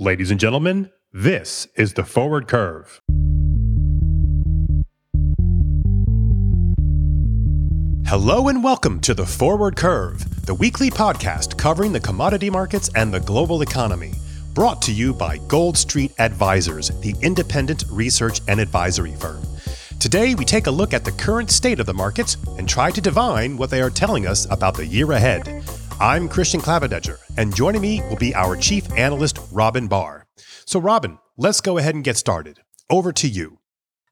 Ladies and gentlemen, this is the Forward Curve. Hello and welcome to the Forward Curve, the weekly podcast covering the commodity markets and the global economy. Brought to you by Gold Street Advisors, the independent research and advisory firm. Today, we take a look at the current state of the markets and try to divine what they are telling us about the year ahead. I'm Christian Clavadedger, and joining me will be our chief analyst, Robin Bhar. So, Robin, let's go ahead and get started. Over to you.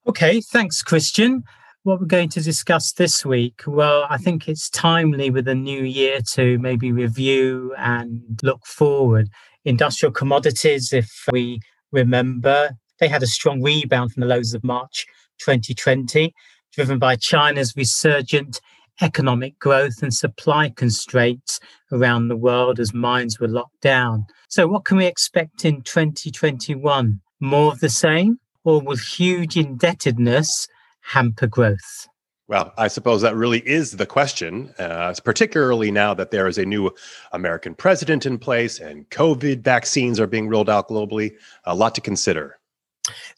Okay, thanks, Christian. What we're going to discuss this week, well, I think it's timely with a new year to maybe review and look forward. Industrial commodities, if we remember, they had a strong rebound from the lows of March 2020, driven by China's resurgent economic growth and supply constraints around the world as mines were locked down. So, what can we expect in 2021? More of the same, or will huge indebtedness hamper growth? Well, I suppose that really is the question, uh, particularly now that there is a new American president in place and COVID vaccines are being rolled out globally. A lot to consider.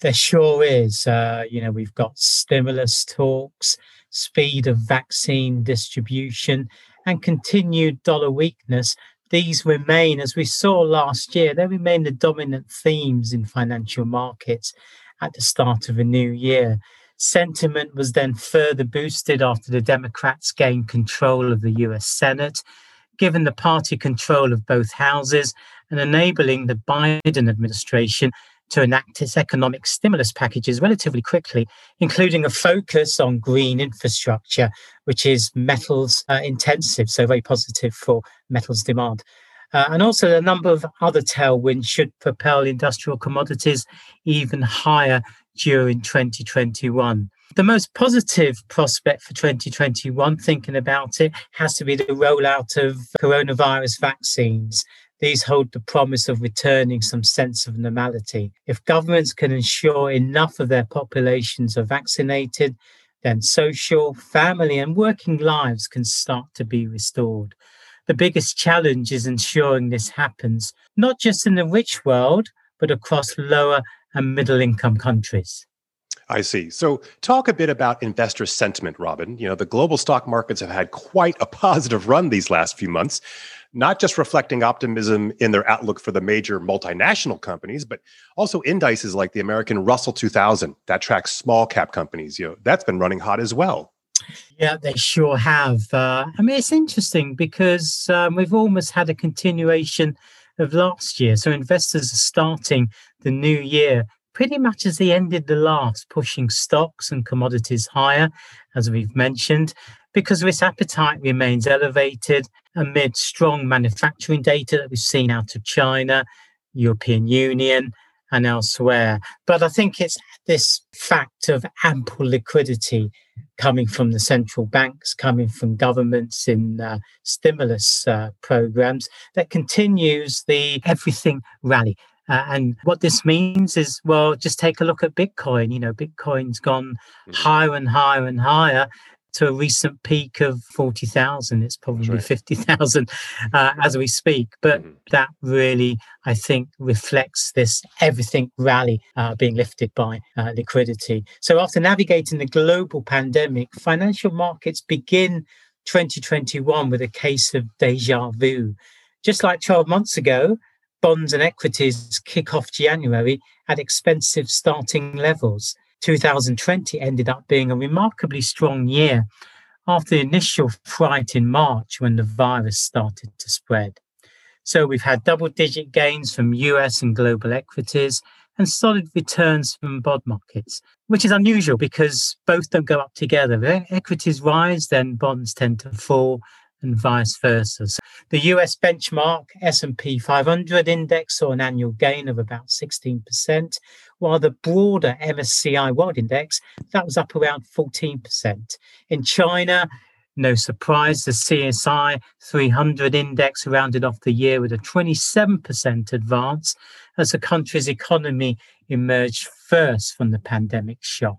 There sure is. Uh, you know, we've got stimulus talks, speed of vaccine distribution, and continued dollar weakness, these remain, as we saw last year, they remain the dominant themes in financial markets at the start of a new year. Sentiment was then further boosted after the Democrats gained control of the US Senate, given the party control of both houses and enabling the Biden administration to enact its economic stimulus packages relatively quickly, including a focus on green infrastructure, which is metals uh, intensive, so very positive for metals demand. Uh, and also, a number of other tailwinds should propel industrial commodities even higher during 2021. The most positive prospect for 2021, thinking about it, has to be the rollout of coronavirus vaccines. These hold the promise of returning some sense of normality. If governments can ensure enough of their populations are vaccinated, then social, family, and working lives can start to be restored. The biggest challenge is ensuring this happens, not just in the rich world, but across lower and middle income countries. I see. So, talk a bit about investor sentiment, Robin. You know, the global stock markets have had quite a positive run these last few months not just reflecting optimism in their outlook for the major multinational companies, but also indices like the American Russell 2000 that tracks small cap companies. You know, that's been running hot as well. Yeah, they sure have. Uh, I mean, it's interesting because um, we've almost had a continuation of last year. So investors are starting the new year pretty much as they ended the last, pushing stocks and commodities higher, as we've mentioned because risk appetite remains elevated amid strong manufacturing data that we've seen out of China, European Union, and elsewhere. But I think it's this fact of ample liquidity coming from the central banks, coming from governments in uh, stimulus uh, programs that continues the everything rally. Uh, and what this means is, well, just take a look at Bitcoin. You know, Bitcoin's gone mm-hmm. higher and higher and higher to a recent peak of 40,000. It's probably right. 50,000 uh, as we speak. But mm-hmm. that really, I think, reflects this everything rally uh, being lifted by uh, liquidity. So after navigating the global pandemic, financial markets begin 2021 with a case of deja vu. Just like 12 months ago, bonds and equities kick off January at expensive starting levels. 2020 ended up being a remarkably strong year after the initial fright in March when the virus started to spread. So we've had double digit gains from US and global equities and solid returns from bond markets, which is unusual because both don't go up together. If equities rise, then bonds tend to fall and vice versa. So the US benchmark S&P 500 index saw an annual gain of about 16%, while the broader MSCI World Index that was up around 14%. In China, no surprise, the CSI 300 index rounded off the year with a 27% advance as the country's economy emerged first from the pandemic shock.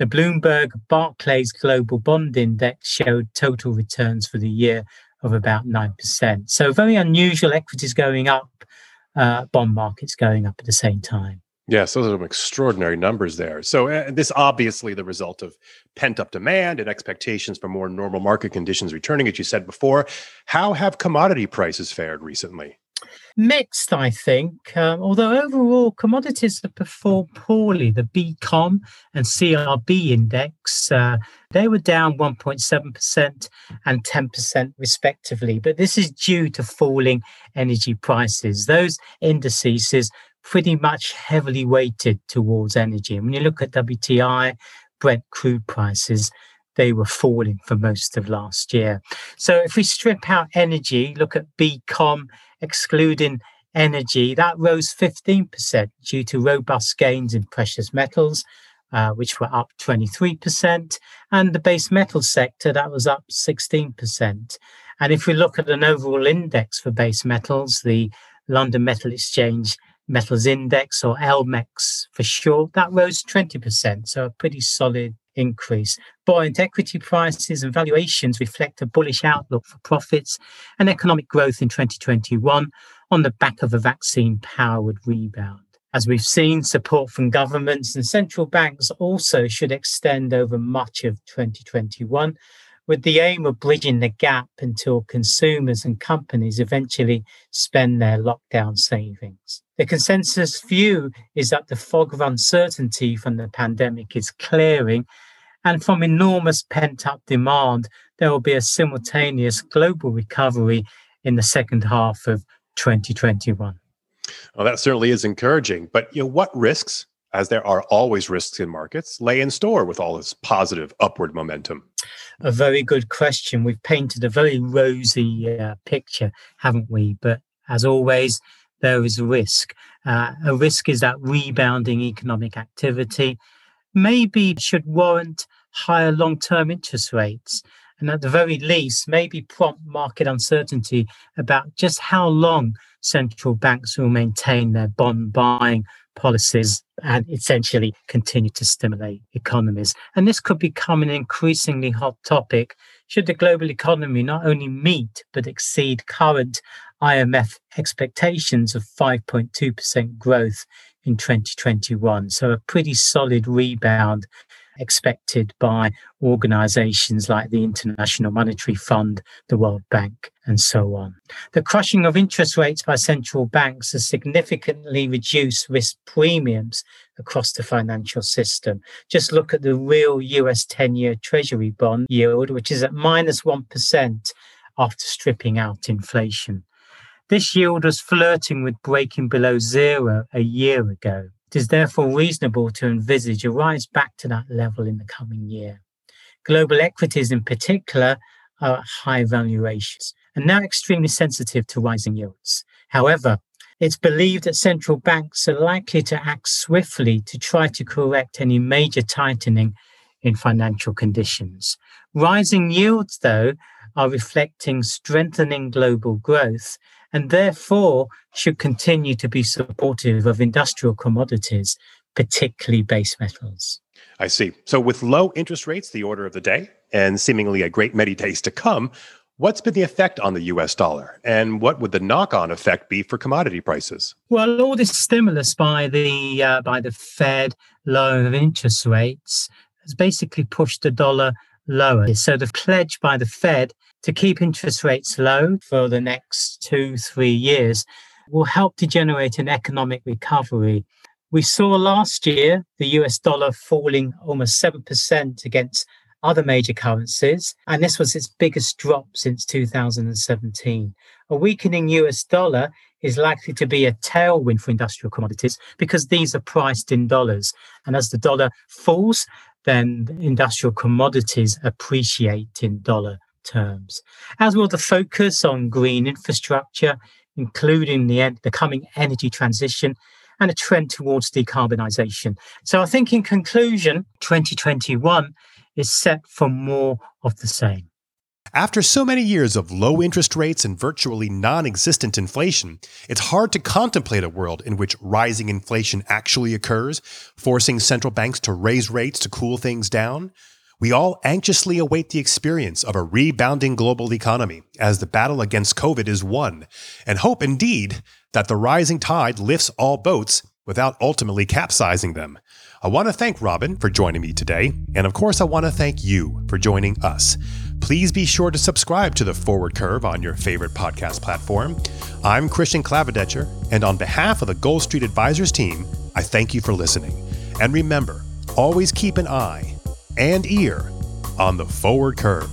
The Bloomberg Barclays Global Bond Index showed total returns for the year of about 9%. So, very unusual equities going up uh, bond markets going up at the same time. Yes, those are some extraordinary numbers there. So, uh, this obviously the result of pent up demand and expectations for more normal market conditions returning, as you said before. How have commodity prices fared recently? Mixed, I think. Um, although overall commodities have performed poorly. The BCom and CRB index, uh, they were down 1.7% and 10% respectively. But this is due to falling energy prices. Those indices is pretty much heavily weighted towards energy. And when you look at WTI, Brent crude prices, they were falling for most of last year. So if we strip out energy, look at BCom excluding energy, that rose 15% due to robust gains in precious metals, uh, which were up 23%, and the base metal sector, that was up 16%. And if we look at an overall index for base metals, the London Metal Exchange Metals Index, or LMEX for short, that rose 20%, so a pretty solid increase. Buoyant equity prices and valuations reflect a bullish outlook for profits and economic growth in 2021 on the back of a vaccine powered rebound. As we've seen, support from governments and central banks also should extend over much of 2021, with the aim of bridging the gap until consumers and companies eventually spend their lockdown savings. The consensus view is that the fog of uncertainty from the pandemic is clearing, and from enormous pent up demand, there will be a simultaneous global recovery in the second half of 2021. Well, that certainly is encouraging. But you know, what risks, as there are always risks in markets, lay in store with all this positive upward momentum? A very good question. We've painted a very rosy uh, picture, haven't we? But as always, there is a risk. Uh, a risk is that rebounding economic activity maybe should warrant higher long term interest rates. And at the very least, maybe prompt market uncertainty about just how long central banks will maintain their bond buying policies and essentially continue to stimulate economies. And this could become an increasingly hot topic should the global economy not only meet but exceed current IMF expectations of 5.2% growth in 2021. So a pretty solid rebound expected by organizations like the International Monetary Fund, the World Bank, and so on. The crushing of interest rates by central banks has significantly reduced risk premiums across the financial system. Just look at the real US 10 year Treasury bond yield, which is at minus 1 after stripping out inflation. This yield was flirting with breaking below zero a year ago. It is therefore reasonable to envisage a rise back to that level in the coming year. Global equities, in particular, are at high valuations and now extremely sensitive to rising yields. However, it's believed that central banks are likely to act swiftly to try to correct any major tightening in financial conditions. Rising yields, though, are reflecting strengthening global growth and therefore should continue to be supportive of industrial commodities, particularly base metals. I see. So, with low interest rates, the order of the day, and seemingly a great many days to come, what's been the effect on the US dollar? And what would the knock on effect be for commodity prices? Well, all this stimulus by the, uh, by the Fed lowering interest rates has basically pushed the dollar lower. So, the pledge by the Fed to keep interest rates low for the next two, three years will help to generate an economic recovery. We saw last year the US dollar falling almost 7% against other major currencies, and this was its biggest drop since 2017. A weakening US dollar is likely to be a tailwind for industrial commodities because these are priced in dollars. And as the dollar falls, then industrial commodities appreciate in dollar terms, as will the focus on green infrastructure, including the, the coming energy transition and a trend towards decarbonisation. So I think in conclusion, 2021 is set for more of the same. After so many years of low interest rates and virtually non existent inflation, it's hard to contemplate a world in which rising inflation actually occurs, forcing central banks to raise rates to cool things down. We all anxiously await the experience of a rebounding global economy as the battle against COVID is won, and hope indeed that the rising tide lifts all boats without ultimately capsizing them. I want to thank Robin for joining me today, and of course, I want to thank you for joining us. Please be sure to subscribe to the Forward Curve on your favorite podcast platform. I'm Christian Klavedetcher, and on behalf of the Gold Street Advisors team, I thank you for listening. And remember, always keep an eye and ear on the forward curve.